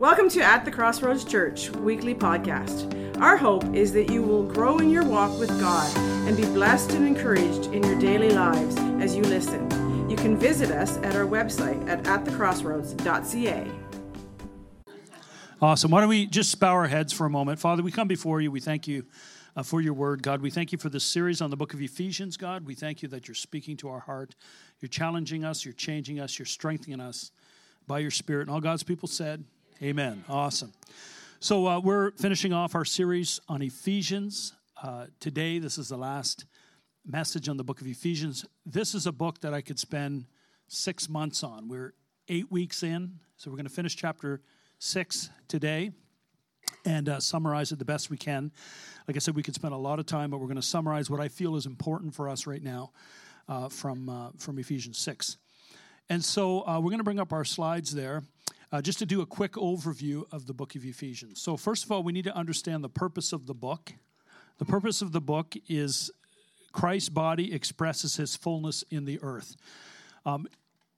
Welcome to At the Crossroads Church weekly podcast. Our hope is that you will grow in your walk with God and be blessed and encouraged in your daily lives as you listen. You can visit us at our website at atthecrossroads.ca. Awesome. Why don't we just bow our heads for a moment? Father, we come before you. We thank you uh, for your word, God. We thank you for this series on the book of Ephesians, God. We thank you that you're speaking to our heart. You're challenging us, you're changing us, you're strengthening us by your spirit. And all God's people said, Amen. Awesome. So uh, we're finishing off our series on Ephesians. Uh, today, this is the last message on the book of Ephesians. This is a book that I could spend six months on. We're eight weeks in, so we're going to finish chapter six today and uh, summarize it the best we can. Like I said, we could spend a lot of time, but we're going to summarize what I feel is important for us right now uh, from, uh, from Ephesians 6. And so uh, we're going to bring up our slides there. Uh, just to do a quick overview of the book of Ephesians. So, first of all, we need to understand the purpose of the book. The purpose of the book is Christ's body expresses his fullness in the earth. Um,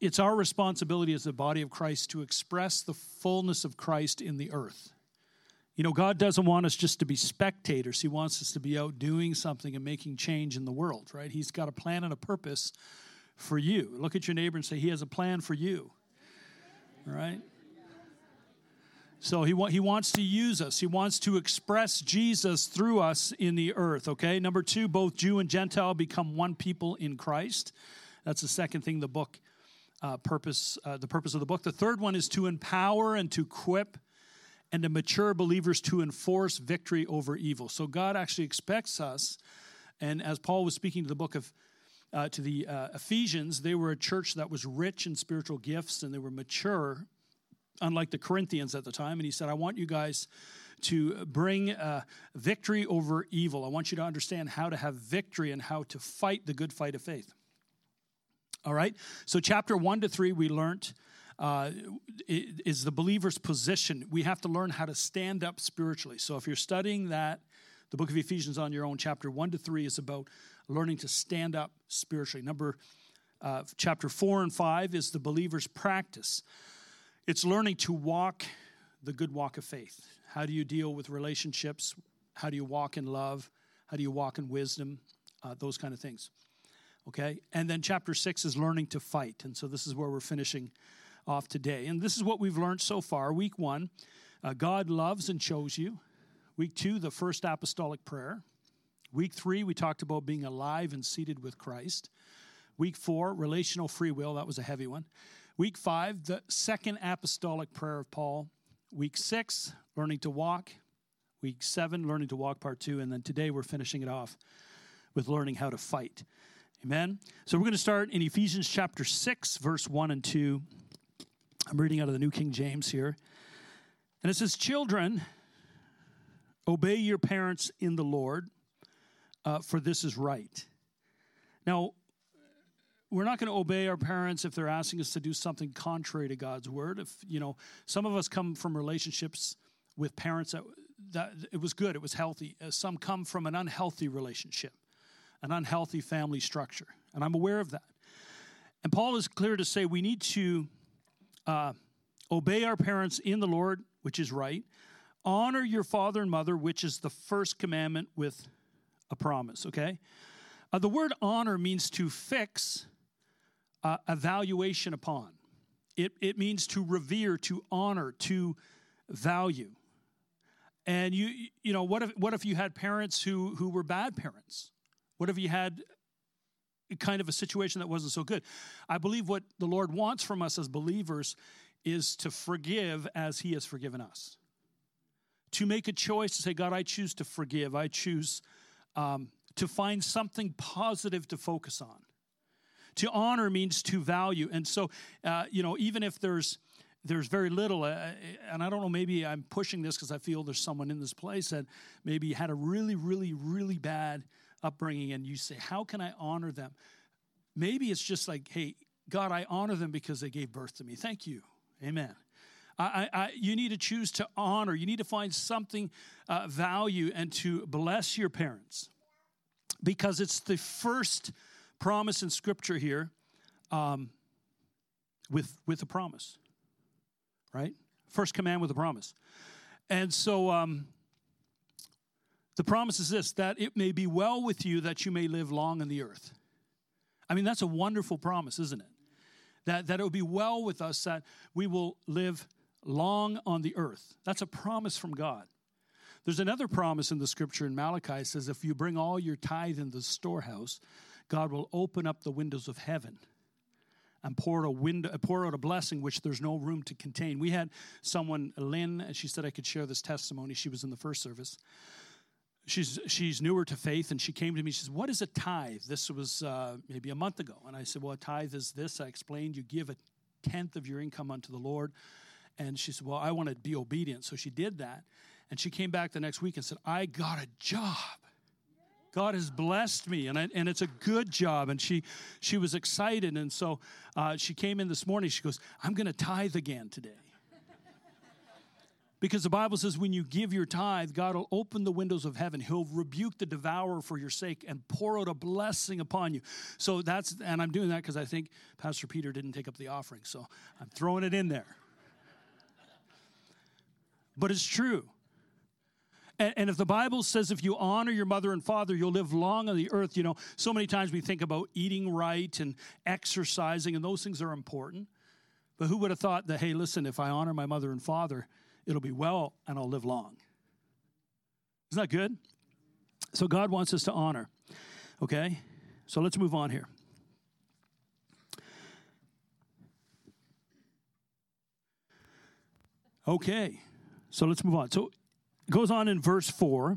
it's our responsibility as the body of Christ to express the fullness of Christ in the earth. You know, God doesn't want us just to be spectators. He wants us to be out doing something and making change in the world, right? He's got a plan and a purpose for you. Look at your neighbor and say, He has a plan for you, right? So he, wa- he wants to use us. He wants to express Jesus through us in the earth, okay? Number two, both Jew and Gentile become one people in Christ. That's the second thing the book uh, purpose, uh, the purpose of the book. The third one is to empower and to equip and to mature believers to enforce victory over evil. So God actually expects us, and as Paul was speaking to the book of uh, to the uh, Ephesians, they were a church that was rich in spiritual gifts and they were mature unlike the Corinthians at the time. And he said, I want you guys to bring uh, victory over evil. I want you to understand how to have victory and how to fight the good fight of faith. All right? So, chapter one to three, we learned. Uh, is the believer's position. We have to learn how to stand up spiritually. So, if you're studying that, the book of Ephesians on your own, chapter 1 to 3 is about learning to stand up spiritually. Number uh, chapter 4 and 5 is the believer's practice. It's learning to walk the good walk of faith. How do you deal with relationships? How do you walk in love? How do you walk in wisdom? Uh, those kind of things. Okay? And then chapter six is learning to fight. And so this is where we're finishing off today. And this is what we've learned so far. Week one, uh, God loves and chose you. Week two, the first apostolic prayer. Week three, we talked about being alive and seated with Christ. Week four, relational free will. That was a heavy one. Week five, the second apostolic prayer of Paul. Week six, learning to walk. Week seven, learning to walk part two. And then today we're finishing it off with learning how to fight. Amen. So we're going to start in Ephesians chapter 6, verse 1 and 2. I'm reading out of the New King James here. And it says, Children, obey your parents in the Lord, uh, for this is right. Now, we're not going to obey our parents if they're asking us to do something contrary to God's word. If you know, some of us come from relationships with parents that that it was good, it was healthy. Uh, some come from an unhealthy relationship, an unhealthy family structure, and I'm aware of that. And Paul is clear to say we need to uh, obey our parents in the Lord, which is right. Honor your father and mother, which is the first commandment with a promise. Okay, uh, the word honor means to fix uh, evaluation upon. It, it means to revere, to honor, to value. And you, you know, what if, what if you had parents who, who were bad parents? What if you had kind of a situation that wasn't so good? I believe what the Lord wants from us as believers is to forgive as He has forgiven us. To make a choice to say, God, I choose to forgive. I choose um, to find something positive to focus on. To honor means to value. And so, uh, you know, even if there's there's very little, uh, and I don't know, maybe I'm pushing this because I feel there's someone in this place that maybe had a really, really, really bad upbringing, and you say, How can I honor them? Maybe it's just like, Hey, God, I honor them because they gave birth to me. Thank you. Amen. I, I, you need to choose to honor. You need to find something uh, value and to bless your parents because it's the first promise in Scripture here um, with, with a promise, right? First command with a promise. And so um, the promise is this that it may be well with you, that you may live long on the earth. I mean, that's a wonderful promise, isn't it? That, that it will be well with us, that we will live long on the earth. That's a promise from God. There's another promise in the scripture in Malachi it says, If you bring all your tithe in the storehouse, God will open up the windows of heaven and pour a window, pour out a blessing which there's no room to contain. We had someone, Lynn, and she said I could share this testimony. She was in the first service. She's she's newer to faith, and she came to me. She says, "What is a tithe?" This was uh, maybe a month ago, and I said, "Well, a tithe is this." I explained: you give a tenth of your income unto the Lord. And she said, "Well, I want to be obedient," so she did that. And she came back the next week and said, I got a job. God has blessed me, and, I, and it's a good job. And she, she was excited. And so uh, she came in this morning. She goes, I'm going to tithe again today. Because the Bible says when you give your tithe, God will open the windows of heaven. He'll rebuke the devourer for your sake and pour out a blessing upon you. So that's, and I'm doing that because I think Pastor Peter didn't take up the offering. So I'm throwing it in there. But it's true. And, and, if the Bible says if you honor your mother and father, you'll live long on the earth, you know, so many times we think about eating right and exercising, and those things are important. But who would have thought that, hey, listen, if I honor my mother and father, it'll be well and I'll live long? Isn't that good? So God wants us to honor. Okay? So let's move on here. Okay. So let's move on. So goes on in verse 4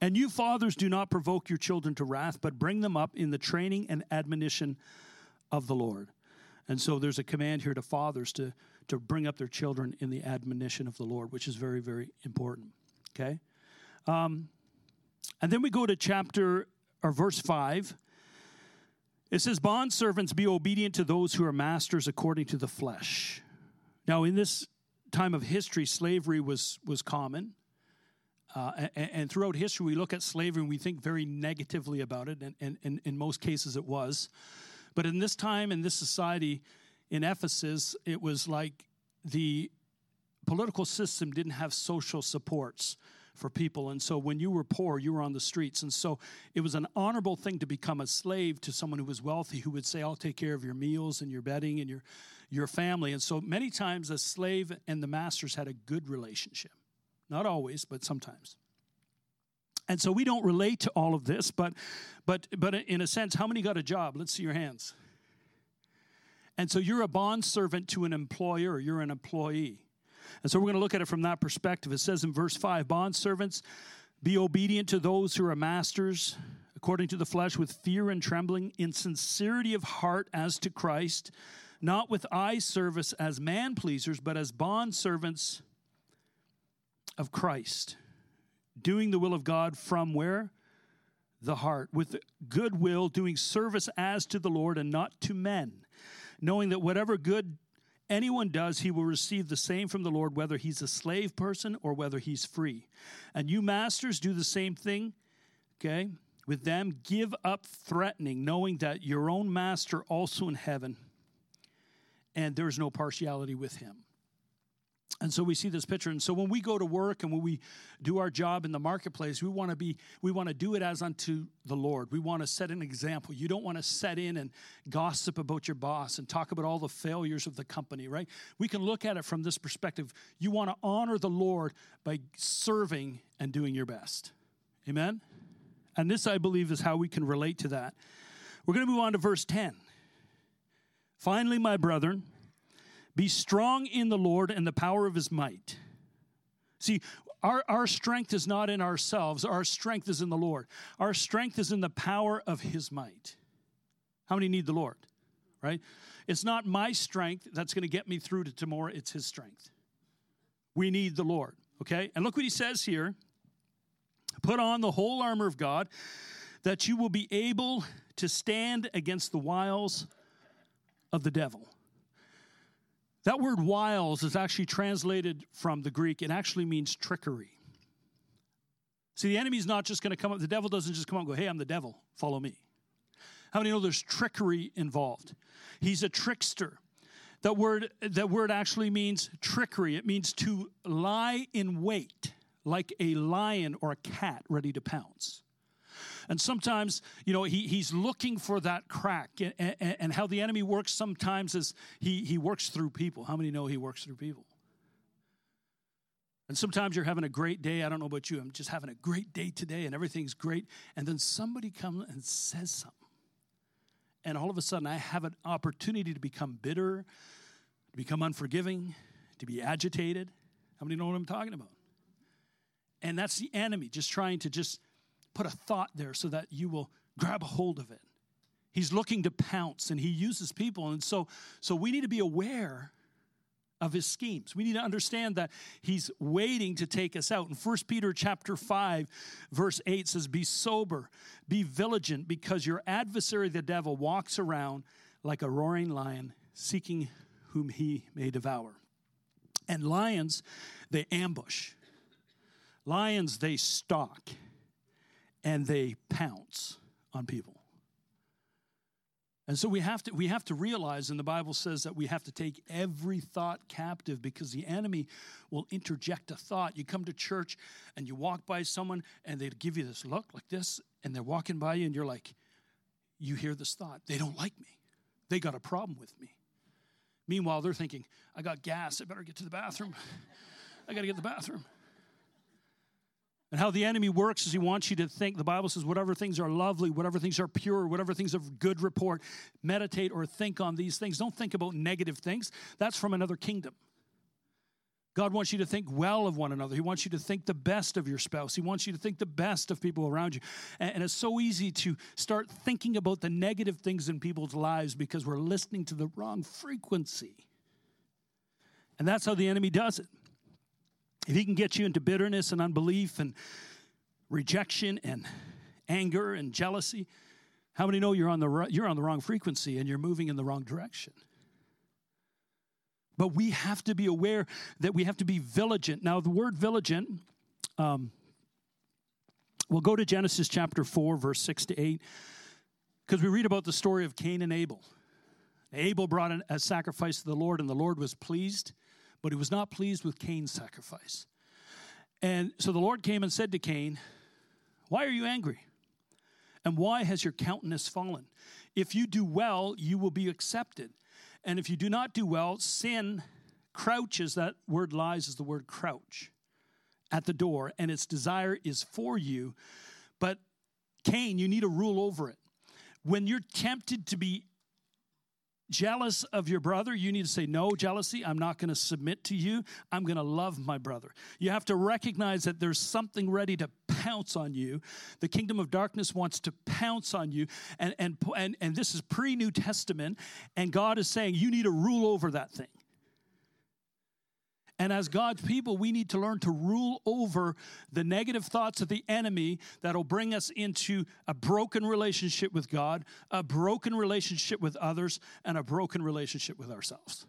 And you fathers do not provoke your children to wrath, but bring them up in the training and admonition of the Lord. And so there's a command here to fathers to, to bring up their children in the admonition of the Lord, which is very, very important. Okay? Um, and then we go to chapter or verse 5. It says, Bond servants, be obedient to those who are masters according to the flesh. Now, in this time of history, slavery was, was common. Uh, and, and, throughout history, we look at slavery and we think very negatively about it, and, and, and in most cases it was. But in this time, in this society, in Ephesus, it was like the political system didn't have social supports for people. And so when you were poor, you were on the streets. And so it was an honorable thing to become a slave to someone who was wealthy who would say, I'll take care of your meals and your bedding and your, your family. And so many times the slave and the masters had a good relationship. Not always, but sometimes. And so we don't relate to all of this, but but but in a sense, how many got a job? Let's see your hands. And so you're a bond servant to an employer, you're an employee. And so we're going to look at it from that perspective. It says in verse 5 Bond servants, be obedient to those who are masters, according to the flesh, with fear and trembling, in sincerity of heart as to Christ, not with eye service as man pleasers, but as bond servants of Christ, doing the will of God from where? The heart, with goodwill, doing service as to the Lord and not to men, knowing that whatever good anyone does, he will receive the same from the Lord, whether he's a slave person or whether he's free. And you masters do the same thing, okay? With them, give up threatening, knowing that your own master also in heaven, and there's no partiality with him. And so we see this picture. And so when we go to work and when we do our job in the marketplace, we want to be, we want to do it as unto the Lord. We want to set an example. You don't want to set in and gossip about your boss and talk about all the failures of the company, right? We can look at it from this perspective. You want to honor the Lord by serving and doing your best. Amen? And this, I believe, is how we can relate to that. We're going to move on to verse 10. Finally, my brethren, be strong in the Lord and the power of his might. See, our, our strength is not in ourselves, our strength is in the Lord. Our strength is in the power of his might. How many need the Lord? Right? It's not my strength that's going to get me through to tomorrow, it's his strength. We need the Lord. Okay? And look what he says here put on the whole armor of God that you will be able to stand against the wiles of the devil. That word wiles is actually translated from the Greek. It actually means trickery. See, the enemy's not just going to come up, the devil doesn't just come up and go, hey, I'm the devil, follow me. How many know there's trickery involved? He's a trickster. That word, that word actually means trickery. It means to lie in wait, like a lion or a cat ready to pounce. And sometimes, you know, he, he's looking for that crack. And, and, and how the enemy works sometimes is he, he works through people. How many know he works through people? And sometimes you're having a great day. I don't know about you. I'm just having a great day today and everything's great. And then somebody comes and says something. And all of a sudden, I have an opportunity to become bitter, to become unforgiving, to be agitated. How many know what I'm talking about? And that's the enemy just trying to just put a thought there so that you will grab a hold of it. He's looking to pounce and he uses people. And so, so we need to be aware of his schemes. We need to understand that he's waiting to take us out. In 1 Peter chapter 5 verse 8 says be sober, be vigilant because your adversary the devil walks around like a roaring lion seeking whom he may devour. And lions they ambush. Lions they stalk and they pounce on people. And so we have to we have to realize and the Bible says that we have to take every thought captive because the enemy will interject a thought. You come to church and you walk by someone and they give you this look like this and they're walking by you and you're like you hear this thought. They don't like me. They got a problem with me. Meanwhile, they're thinking, I got gas. I better get to the bathroom. I got to get to the bathroom. And how the enemy works is he wants you to think, the Bible says, whatever things are lovely, whatever things are pure, whatever things of good report, meditate or think on these things. Don't think about negative things. That's from another kingdom. God wants you to think well of one another. He wants you to think the best of your spouse. He wants you to think the best of people around you. And, it's so easy to start thinking about the negative things in people's lives because we're listening to the wrong frequency. And that's how the enemy does it. If he can get you into bitterness and unbelief and rejection and anger and jealousy, how many know you're on the you're on the wrong frequency and you're moving in the wrong direction? But we have to be aware that we have to be vigilant. Now, the word vigilant, um, we'll go to Genesis chapter 4, verse 6 to 8, because we read about the story of Cain and Abel. Abel brought a sacrifice to the Lord, and the Lord was pleased but he was not pleased with Cain's sacrifice. And so the Lord came and said to Cain, Why are you angry? And why has your countenance fallen? If you do well, you will be accepted. And if you do not do well, sin crouches, that word lies is the word crouch, at the door, and its desire is for you. But Cain, you need to rule over it. When you're tempted to be jealous of your brother, you need to say, No, jealousy, I'm not going to submit to you. I'm going to love my brother. You have to recognize that there's something ready to pounce on you. The kingdom of darkness wants to pounce on you. And, and, and, and this is pre New Testament. And God is saying, You need to rule over that thing. And as God's people, we need to learn to rule over the negative thoughts of the enemy that'll bring us into a broken relationship with God, a broken relationship with others, and a broken relationship with ourselves.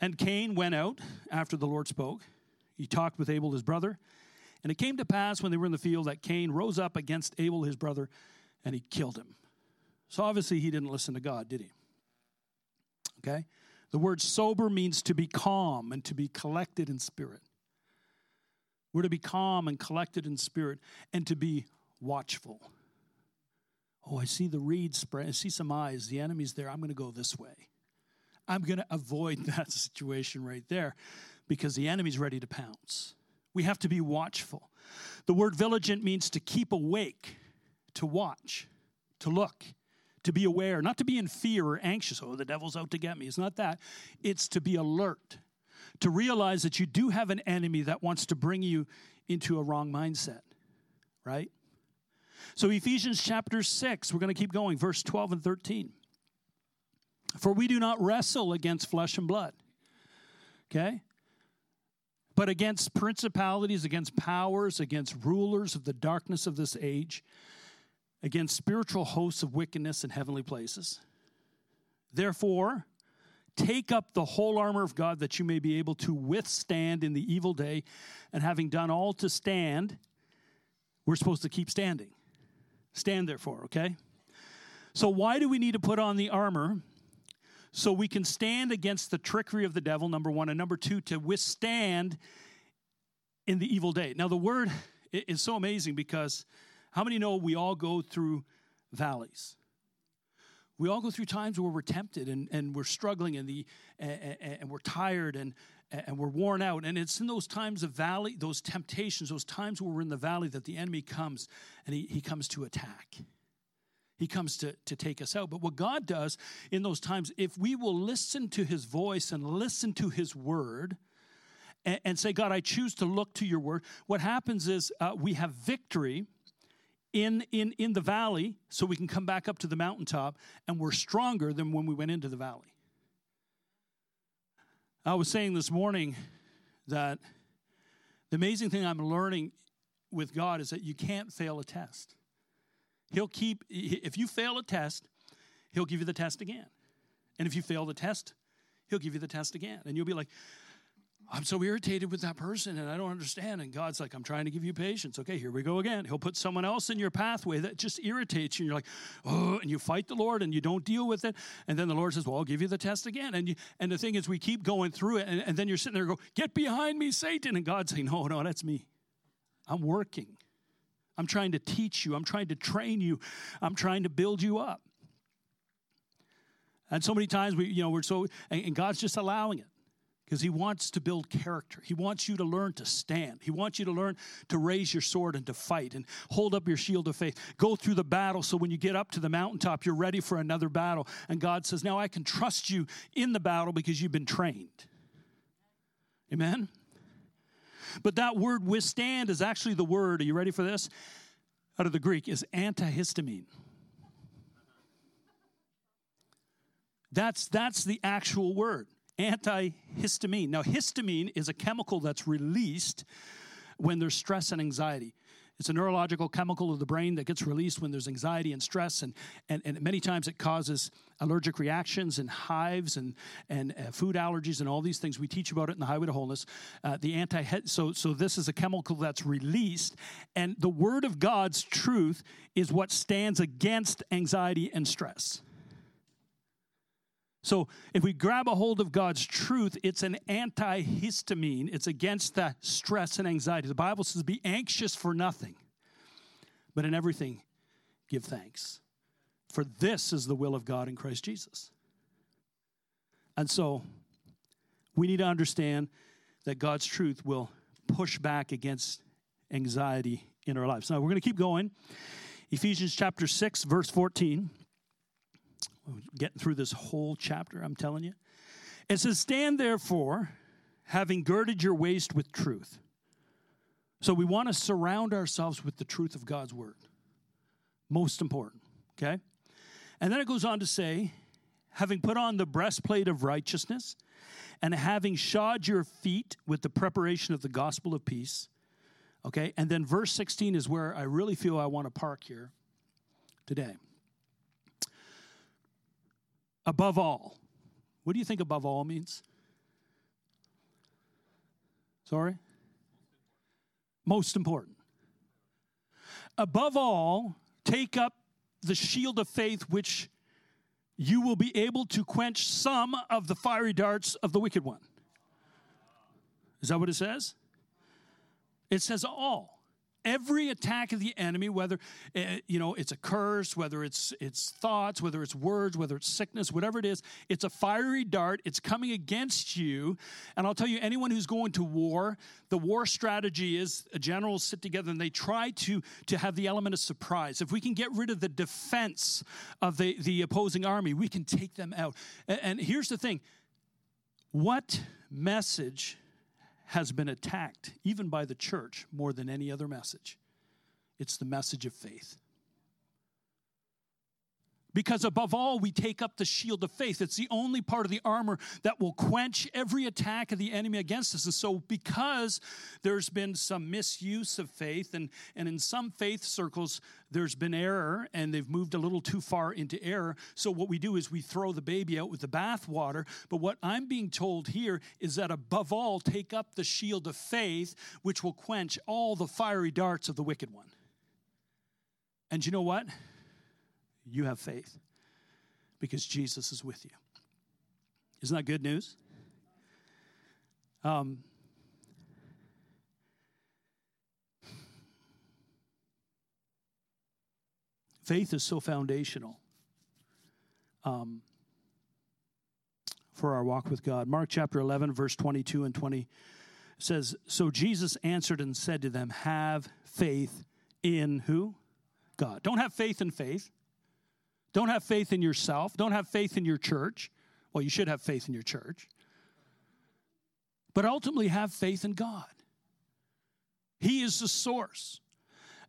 And Cain went out after the Lord spoke. He talked with Abel, his brother. And it came to pass when they were in the field that Cain rose up against Abel, his brother, and he killed him. So obviously he didn't listen to God, did he? Okay? The word sober means to be calm and to be collected in spirit. We're to be calm and collected in spirit and to be watchful. Oh, I see the reeds spread. I see some eyes. The enemy's there. I'm going to go this way. I'm going to avoid that situation right there because the enemy's ready to pounce. We have to be watchful. The word vigilant means to keep awake, to watch, to look to be aware, not to be in fear or anxious, oh, the devil's out to get me. It's not that. It's to be alert, to realize that you do have an enemy that wants to bring you into a wrong mindset, right? So, Ephesians chapter 6, we're going to keep going, verse 12 and 13. For we do not wrestle against flesh and blood, okay? But against principalities, against powers, against rulers of the darkness of this age against spiritual hosts of wickedness in heavenly places. Therefore, take up the whole armor of God that you may be able to withstand in the evil day, and having done all to stand, we're supposed to keep standing. Stand therefore, okay? So, why do we need to put on the armor? So we can stand against the trickery of the devil, number one. And number two, to withstand in the evil day. Now, the word is so amazing because how many know we all go through valleys? We all go through times where we're tempted and, and we're struggling and, the, and, and we're tired and, and we're worn out. And it's in those times of valley, those temptations, those times where we're in the valley that the enemy comes and he, he comes to attack. He comes to, to take us out. But what God does in those times, if we will listen to his voice and listen to his word, and, and say, God, I choose to look to your word, what happens is uh, we have victory in, in, in the valley so we can come back up to the mountaintop and we're stronger than when we went into the valley. I was saying this morning that the amazing thing I'm learning with God is that you can't fail a test. He'll keep, if you fail a test, He'll give you the test again. And if you fail the test, He'll give you the test again. And you'll be like, I'm so irritated with that person and I don't understand. And God's like, I'm trying to give you patience. Okay, here we go again. He'll put someone else in your pathway that just irritates you. And you're like, oh, and you fight the Lord and you don't deal with it. And then the Lord says, Well, I'll give you the test again. And you, and the thing is, we keep going through it. And, and then you're sitting there go, Get behind me, Satan. And God's saying, No, no, that's me. I'm working. I'm trying to teach you. I'm trying to train you. I'm trying to build you up. And so many times we, you know, we're so, and God's just allowing it because he wants to build character. He wants you to learn to stand. He wants you to learn to raise your sword and to fight and hold up your shield of faith. Go through the battle so when you get up to the mountaintop, you're ready for another battle. And God says, Now I can trust you in the battle because you've been trained. Amen? But that word withstand is actually the word, are you ready for this? Out of the Greek, is antihistamine. That's, that's the actual word antihistamine. Now, histamine is a chemical that's released when there's stress and anxiety. It's a neurological chemical of the brain that gets released when there's anxiety and stress, and, and, and many times it causes allergic reactions and hives and, and uh, food allergies and all these things. We teach about it in the Highway to Wholeness. Uh, the anti so so this is a chemical that's released, and the Word of God's truth is what stands against anxiety and stress. So if we grab a hold of God's truth, it's an antihistamine. It's against the stress and anxiety. The Bible says, be anxious for nothing, but in everything, give thanks. For this is the will of God in Christ Jesus. And so we need to understand that God's truth will push back against anxiety in our lives. Now we're going to keep going. Ephesians chapter 6, verse 14 getting through this whole chapter, I'm telling you. It says, Stand therefore, having girded your waist with truth. So we want to surround ourselves with the truth of God's word. Most important, okay? And then it goes on to say, having put on the breastplate of righteousness, and having shod your feet with the preparation of the gospel of peace. Okay, and then verse 16 is where I really feel I want to park here today above all. What do you think above all means? Sorry? Most important. Above all, take up the shield of faith, which you will be able to quench some of the fiery darts of the wicked one. Is that what it says? It says all every attack of the enemy whether uh, you know it's a curse whether it's it's thoughts whether it's words whether it's sickness whatever it is it's a fiery dart. It's coming against you. And i'll tell you anyone who's going to war the war strategy is generals sit together and they try to to have the element of surprise. If we can get rid of the defense of the the opposing army we can take them out. And, and here's the thing. What message has been attacked, even by the church, more than any other message. It's the message of faith. Because above all, we take up the shield of faith. It's the only part of the armor that will quench every attack of the enemy against us. And so, because there's been some misuse of faith, and, and in some faith circles, there's been error, and they've moved a little too far into error. So, what we do is we throw the baby out with the bathwater. But what I'm being told here is that above all, take up the shield of faith, which will quench all the fiery darts of the wicked one. And you know what? You have faith. because Jesus is with you. Isn't that good news? Um, faith is so foundational um, for our walk with God. Mark chapter 11, verse 22 and 20 says, So Jesus answered and said to them, Have faith in who? God. Don't have faith in faith. Don't have faith in yourself. Don't have faith in your church. Well, you should have faith in your church. But ultimately, have faith in God. He is the source.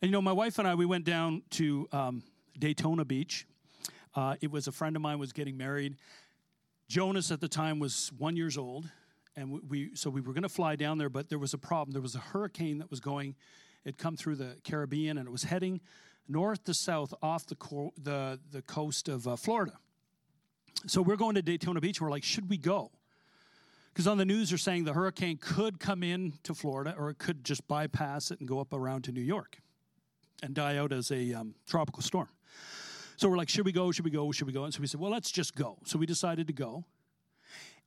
And you know, my wife and I, we went down to um, Daytona Beach. Uh, it was a friend of mine was getting married. Jonas at the time was one years old, and we, we so we were going to fly down there, but there was a problem. There was a hurricane that was going. It come through the Caribbean, and it was heading north to south off the co- the the coast of uh, Florida. So we're going to Daytona Beach. And we're like, should we go? Because on the news they're saying the hurricane could come in to Florida, or it could just bypass it and go up around to New York and die out as a um, tropical storm. So we're like, should we go? Should we go? Should we go? And so we said, well, let's just go. So we decided to go.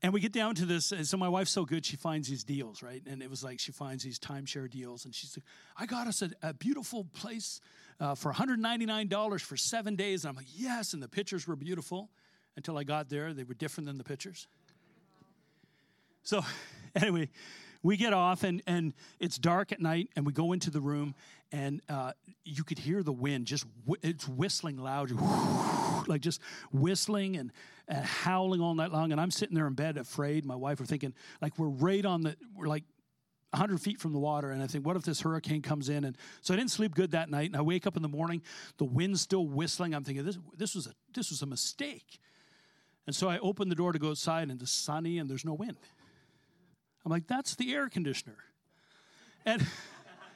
And we get down to this, and so my wife's so good, she finds these deals, right? And it was like she finds these timeshare deals, and she's like, I got us a, a beautiful place uh, for $199 for seven days. And I'm like, yes. And the pictures were beautiful until I got there. They were different than the pictures. So, anyway, we get off and, and it's dark at night and we go into the room and uh, you could hear the wind just it's whistling loud like just whistling and, and howling all night long and i'm sitting there in bed afraid my wife are thinking like we're right on the we're like 100 feet from the water and i think what if this hurricane comes in and so i didn't sleep good that night and i wake up in the morning the wind's still whistling i'm thinking this, this was a this was a mistake and so i open the door to go outside and it's sunny and there's no wind I'm like, that's the air conditioner. And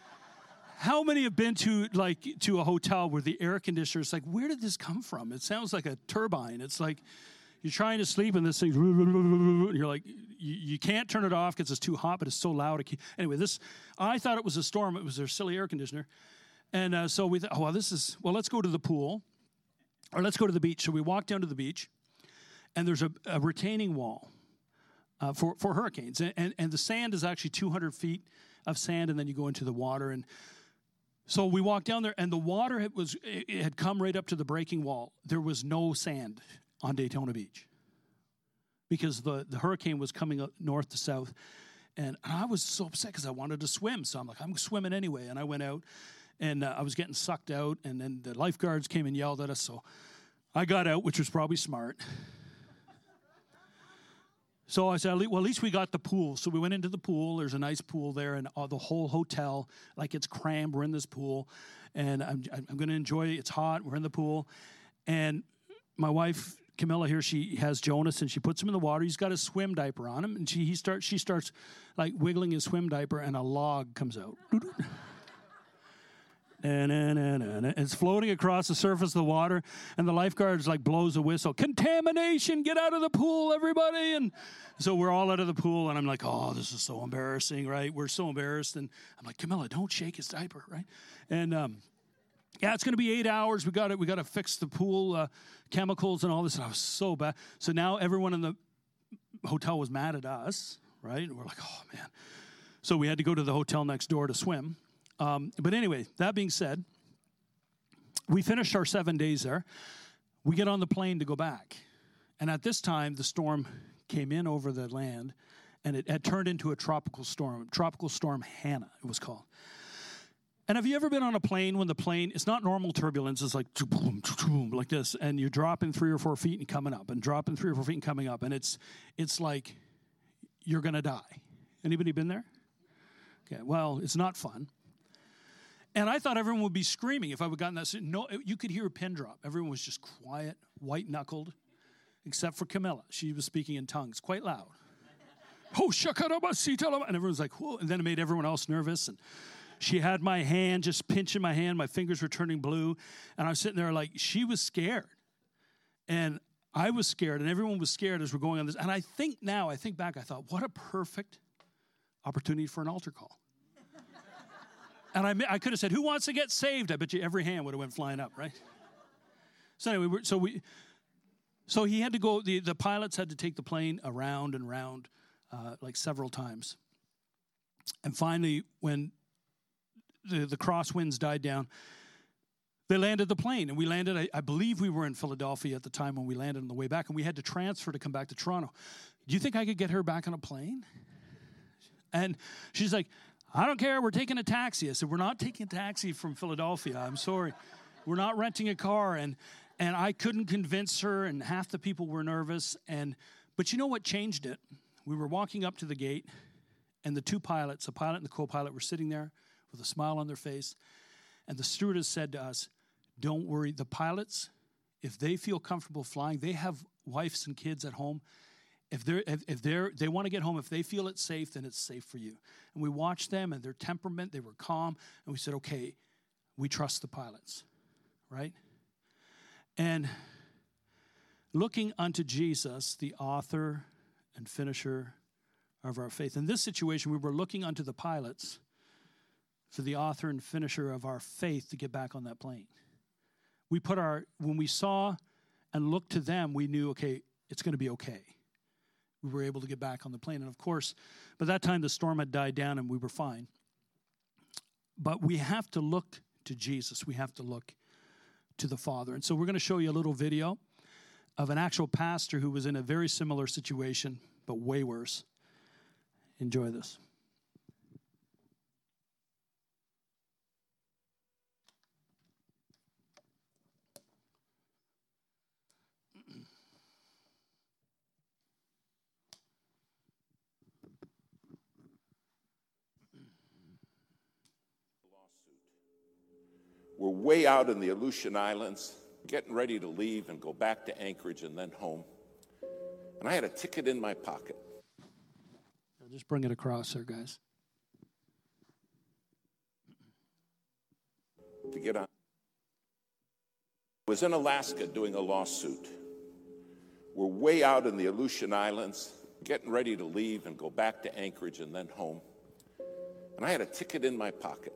how many have been to like to a hotel where the air conditioner is like, where did this come from? It sounds like a turbine. It's like you're trying to sleep and this thing, you're like, you, can't turn it off because it's too hot, but it's so loud. Anyway, this, I thought it was a storm. It was their silly air conditioner. And uh, so we thought, well, this is, well, let's go to the pool or let's go to the beach. So we walk down to the beach and there's a, a retaining wall uh, for, for hurricanes. And, and, and the sand is actually 200 feet of sand, and then you go into the water. And so we walked down there, and the water had, was, it had come right up to the breaking wall. There was no sand on Daytona Beach because the, the hurricane was coming north to south. And, and I was so upset because I wanted to swim. So I'm like, I'm swimming anyway. And I went out and uh, I was getting sucked out. And then the lifeguards came and yelled at us. So I got out, which was probably smart. So I said, well, at least we got the pool. So we went into the pool. There's a nice pool there, and uh, the whole hotel, like it's crammed. We're in this pool, and I'm, I'm going to enjoy it. It's hot. We're in the pool. And my wife, Camilla here, she has Jonas, and she puts him in the water. He's got a swim diaper on him, and she, he starts, she starts like wiggling his swim diaper, and a log comes out. And, it's floating across the surface of the water, and the lifeguards like blows a whistle. Contamination! Get out of the pool, everybody! And so we're all out of the pool, and I'm like, oh, this is so embarrassing, right? We're so embarrassed, and I'm like, Camilla, don't shake his diaper, right? And um, yeah, it's going to be eight hours. We got it. We got to fix the pool uh, chemicals and all this. And I was so bad. So now everyone in the hotel was mad at us, right? And we're like, oh man. So we had to go to the hotel next door to swim. Um, but anyway, that being said, we finished our seven days there. We get on the plane to go back. And at this time, the storm came in over the land and it had turned into a tropical storm. Tropical storm Hannah, it was called. And have you ever been on a plane when the plane, it's not normal turbulence, it's like boom, boom, like this, and you're dropping three or four feet and coming up, and dropping three or four feet and coming up, and it's it's like you're gonna die. Anybody been there? Okay, well, it's not fun. And I thought everyone would be screaming if I would gotten that. No, you could hear a pin drop. Everyone was just quiet, white knuckled, except for Camilla. She was speaking in tongues quite loud. oh, shakarabasita. And everyone's like, whoa. And then it made everyone else nervous. And she had my hand, just pinching my hand. My fingers were turning blue. And I was sitting there like, she was scared. And I was scared, and everyone was scared as we're going on this. And I think now, I think back, I thought, what a perfect opportunity for an altar call. And I, I could have said, Who wants to get saved? I bet you every hand would have went flying up, right? So anyway, so we So he had to go, the, the pilots had to take the plane around and around uh, like several times. And finally, when the, the crosswinds died down, they landed the plane and we landed I, I, believe we were in philadelphia at the time when we landed on the way back and we had to transfer to come back to toronto. Do you think i could get her back on a plane? And she's like i don't care we're taking a taxi. I said we're not taking a taxi from philadelphia i'm sorry. We're not renting a car. And and i couldn't convince her and half the people were nervous. And but you know what changed it? We were walking up to the gate and the two pilots the pilot and the co-pilot were sitting there with a smile on their face and the stewardess said to us, Don't worry, the pilots, if they feel comfortable flying, they have wives and kids at home. If they're if, if they're they want to get home, if they feel it's safe, then it's safe for you. And we watched them and their temperament, they were calm, and we said, Okay, we trust the pilots, right? And looking unto Jesus, the author and finisher of our faith. In this situation, we were looking unto the pilots for the author and finisher of our faith to get back on that plane. We put our, when we saw and looked to them, we knew, okay, it's going to be okay. We were able to get back on the plane. And of course, by that time, the storm had died down and we were fine. But we have to look to Jesus, we have to look to the Father. And so we're going to show you a little video of an actual pastor who was in a very similar situation, but way worse. Enjoy this. We're way out in the Aleutian Islands, getting ready to leave and go back to Anchorage and then home. And I had a ticket in my pocket. I'll just bring it across there, guys. To get on. I was in Alaska doing a lawsuit. We're way out in the Aleutian Islands, getting ready to leave and go back to Anchorage and then home. And I had a ticket in my pocket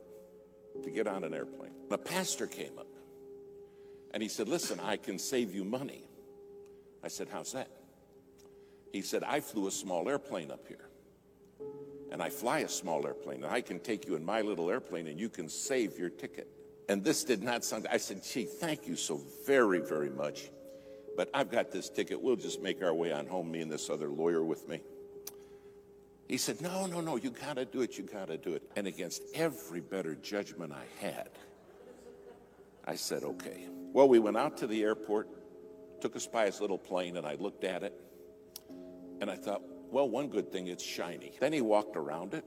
to get on an airplane. A pastor came up and he said, Listen, I can save you money. I said, How's that? He said, I flew a small airplane up here. And I fly a small airplane, and I can take you in my little airplane, and you can save your ticket. And this did not sound, I said, gee, thank you so very, very much. But I've got this ticket. We'll just make our way on home, me and this other lawyer with me. He said, No, no, no, you got to do it, you got to do it. And against every better judgment I had, I said, Okay. Well, we went out to the airport, took us by his little plane, and I looked at it. And I thought, Well, one good thing, it's shiny. Then he walked around it.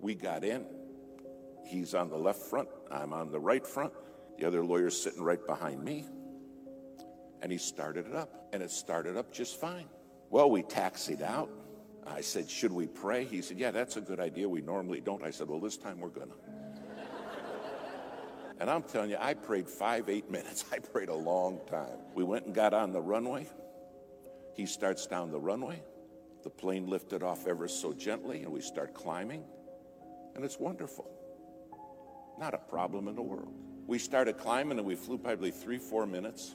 We got in. He's on the left front, I'm on the right front. The other lawyer's sitting right behind me. And he started it up, and it started up just fine. Well, we taxied out. I said, Should we pray? He said, Yeah, that's a good idea. We normally don't. I said, Well, this time we're going to. and I'm telling you, I prayed five, eight minutes. I prayed a long time. We went and got on the runway. He starts down the runway. The plane lifted off ever so gently, and we start climbing. And it's wonderful. Not a problem in the world. We started climbing, and we flew probably three, four minutes.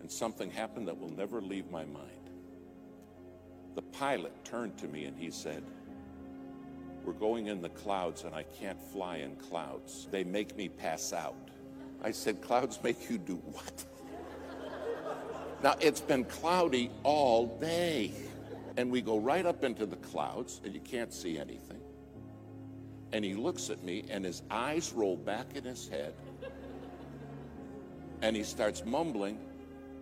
And something happened that will never leave my mind. The pilot turned to me and he said, We're going in the clouds and I can't fly in clouds. They make me pass out. I said, Clouds make you do what? now, it's been cloudy all day. And we go right up into the clouds and you can't see anything. And he looks at me and his eyes roll back in his head. And he starts mumbling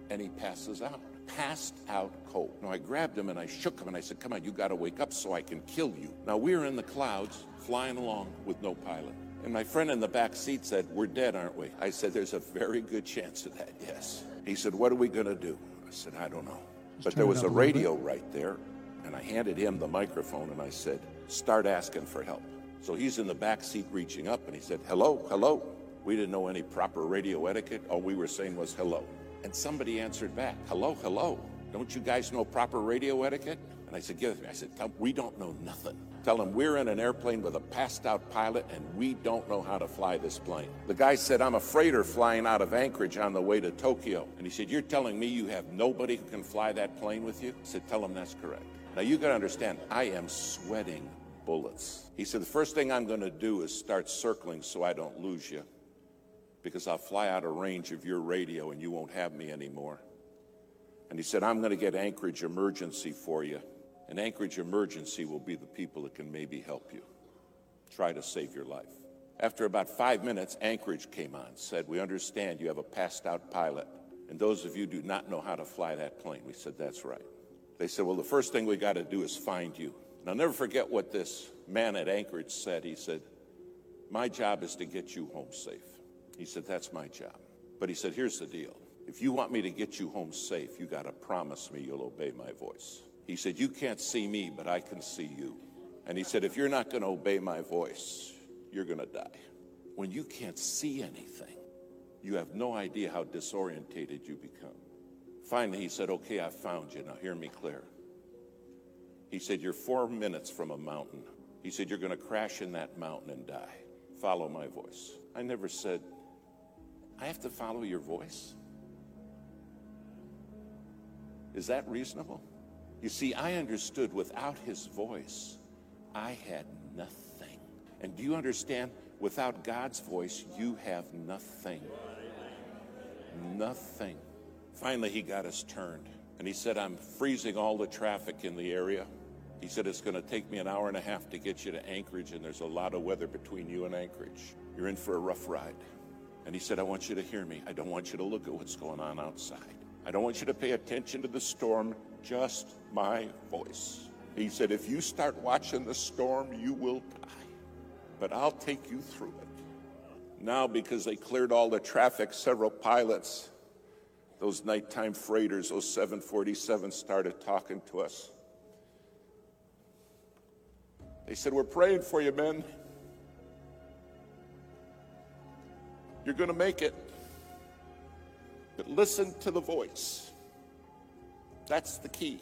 and he passes out passed out cold. Now I grabbed him and I shook him and I said, Come on, you got to wake up so I can kill you. Now we are in the clouds, flying along with no pilot. And my friend in the back seat said, We're dead, aren't we? I said, There's a very good chance of that, yes. He said, What are we going to do? I said, I don't know. but there was a radio right there, and I handed him the microphone and I said, Start asking for help. So he's in the back seat reaching up and he said, Hello, hello. We didn't know any proper radio etiquette. All we were saying was hello. And somebody answered back, Hello, hello. Don't you guys know proper radio etiquette? And I said, Give it to me. I said, We don't know nothing. Tell them we're in an airplane with a passed out pilot and we don't know how to fly this plane. The guy said, I'm a freighter flying out of Anchorage on the way to Tokyo. And he said, You're telling me you have nobody who can fly that plane with you? I said, Tell him that's correct. Now you got to understand, I am sweating bullets. He said, The first thing I'm to do is start circling so I don't lose you because I'll fly out of range of your radio and you won't have me anymore. And he said, I'm going to get Anchorage emergency for you. And Anchorage emergency will be the people that can maybe help you. Try to save your life. After about five minutes, Anchorage came on, said, We understand you have a passed out pilot, and those of you do not know how to fly that plane. We said, That's right. They said, Well, the first thing we got to do is find you. And I'll never forget what this man at Anchorage said. He said, My job is to get you home safe. He said, That's my job. But he said, Here's the deal. If you want me to get you home safe, you got to promise me you'll obey my voice. He said, You can't see me, but I can see you. And he said, If you're not going to obey my voice, you're going to die. When you can't see anything, you have no idea how disorientated you become. Finally, he said, Okay, I found you. Now hear me clear. He said, You're four minutes from a mountain. He said, You're going to crash in that mountain and die. Follow my voice. I never said, I have to follow your voice. Is that reasonable? You see, I understood without his voice, I had nothing. And do you understand? Without God's voice, you have nothing. Nothing. Finally, he got us turned. And he said, I'm freezing all the traffic in the area. He said, It's going to take me an hour and a half to get you to Anchorage, and there's a lot of weather between you and Anchorage. You're in for a rough ride. And he said, I want you to hear me. I don't want you to look at what's going on outside. I don't want you to pay attention to the storm, just my voice. He said, If you start watching the storm, you will die. But I'll take you through it. Now, because they cleared all the traffic, several pilots, those nighttime freighters, those 747s, started talking to us. They said, We're praying for you, men. You're going to make it. But listen to the voice. That's the key.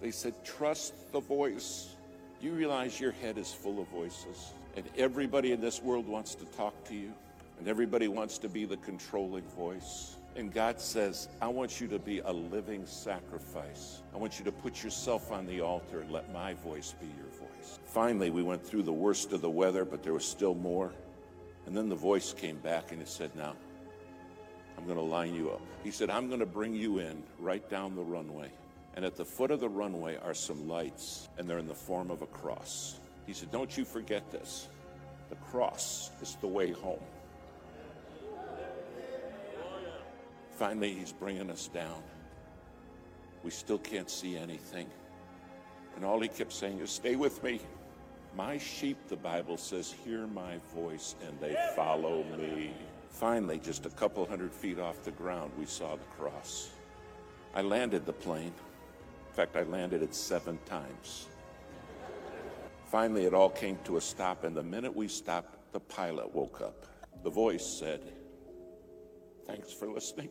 They said, Trust the voice. You realize your head is full of voices, and everybody in this world wants to talk to you, and everybody wants to be the controlling voice. And God says, I want you to be a living sacrifice. I want you to put yourself on the altar and let my voice be your voice. Finally, we went through the worst of the weather, but there was still more. And then the voice came back and it said, Now, I'm going to line you up. He said, I'm going to bring you in right down the runway. And at the foot of the runway are some lights, and they're in the form of a cross. He said, Don't you forget this. The cross is the way home. Finally, he's bringing us down. We still can't see anything. And all he kept saying is, Stay with me. My sheep, the Bible says, hear my voice and they follow me. Finally, just a couple hundred feet off the ground, we saw the cross. I landed the plane. In fact, I landed it seven times. Finally, it all came to a stop, and the minute we stopped, the pilot woke up. The voice said, Thanks for listening.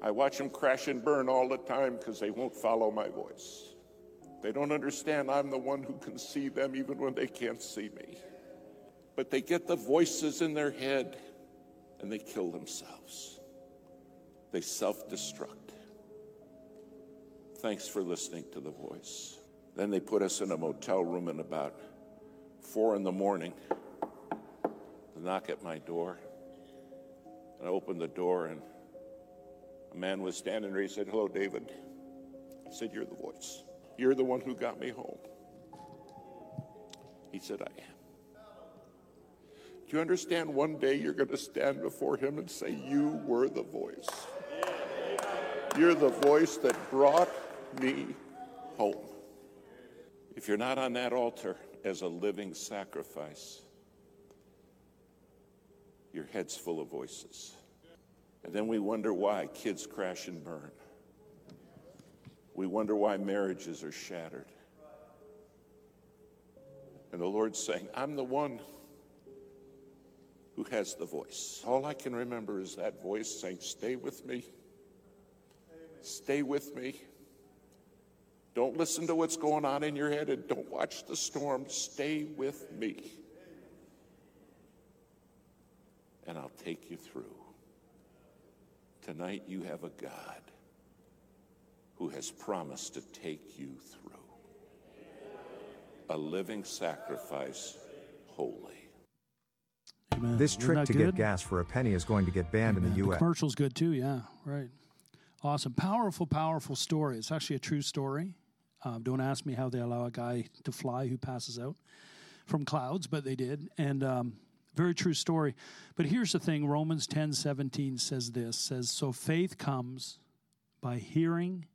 I watch them crash and burn all the time because they won't follow my voice. They don't understand I'm the one who can see them even when they can't see me. But they get the voices in their head and they kill themselves. They self destruct. Thanks for listening to the voice. Then they put us in a motel room in about four in the morning. The knock at my door. And I opened the door and a man was standing there. He said, Hello, David. I said, You're the voice. You're the one who got me home. He said, I am. Do you understand one day you're going to stand before him and say, You were the voice? You're the voice that brought me home. If you're not on that altar as a living sacrifice, your head's full of voices. And then we wonder why kids crash and burn. We wonder why marriages are shattered. And the Lord's saying, I'm the one who has the voice. All I can remember is that voice saying, Stay with me. Stay with me. Don't listen to what's going on in your head and don't watch the storm. Stay with me. And I'll take you through. Tonight, you have a God who has promised to take you through a living sacrifice, holy. Amen. This Isn't trick to good? get gas for a penny is going to get banned in Amen. the The U.S. commercial's good too. Yeah, right. Awesome, powerful, powerful story. It's actually a true story. Um, don't ask me how they allow a guy to fly who passes out from clouds, but they did, and um, very true story. But here's the thing: Romans ten seventeen says this: says so faith comes by hearing,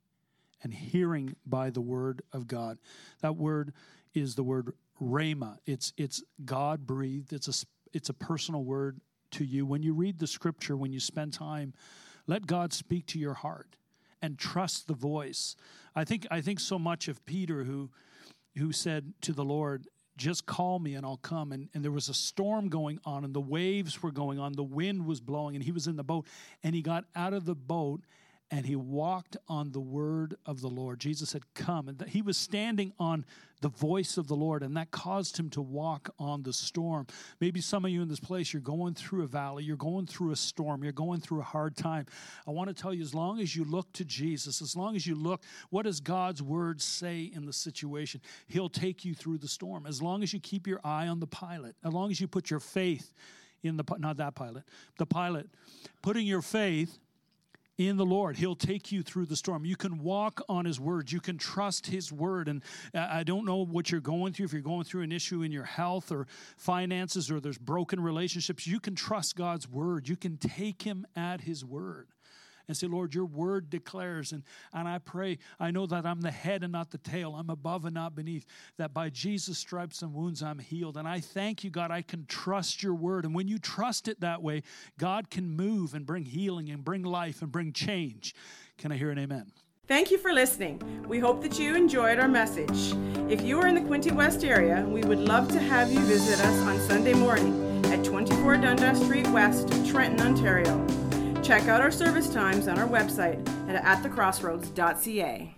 and hearing by the word of God. That word is the word rhema. It's it's God breathed. It's a it's a personal word to you. When you read the scripture, when you spend time, let God speak to your heart and trust the voice. I think I think so much of Peter who who said to the Lord, just call me and I'll come. And, and there was a storm going on and the waves were going on. The wind was blowing and he was in the boat. And he got out of the boat and he walked on the word of the Lord. Jesus said, Come. And he was standing on the voice of the Lord, and that caused him to walk on the storm. Maybe some of you in this place, you're going through a valley, you're going through a storm, you're going through a hard time. I want to tell you, as long as you look to Jesus, as long as you look, what does God's word say in the situation? He'll take you through the storm. As long as you keep your eye on the pilot, as long as you put your faith in the, not that pilot, the pilot, putting your faith in the Lord. He'll take you through the storm. You can walk on His word. You can trust His word. And I I don't know what you're going through. If you're going through an issue in your health or finances or there's broken relationships, you can trust God's word. You can take Him at His word and say, Lord, your word declares. And, and I pray, I know that I'm the head and not the tail. I'm above and not beneath. That by Jesus' stripes and wounds I'm healed. And I thank you, God, I can trust your word. And when you trust it that way, God can move and bring healing and bring life and bring change. Can I hear an amen? Thank you for listening. We hope that you enjoyed our message. If you are in the Quinte West area, we would love to have you visit us on Sunday morning at 24 Dundas Street West, Trenton, Ontario. Check out our service times on our website at atthecrossroads.ca.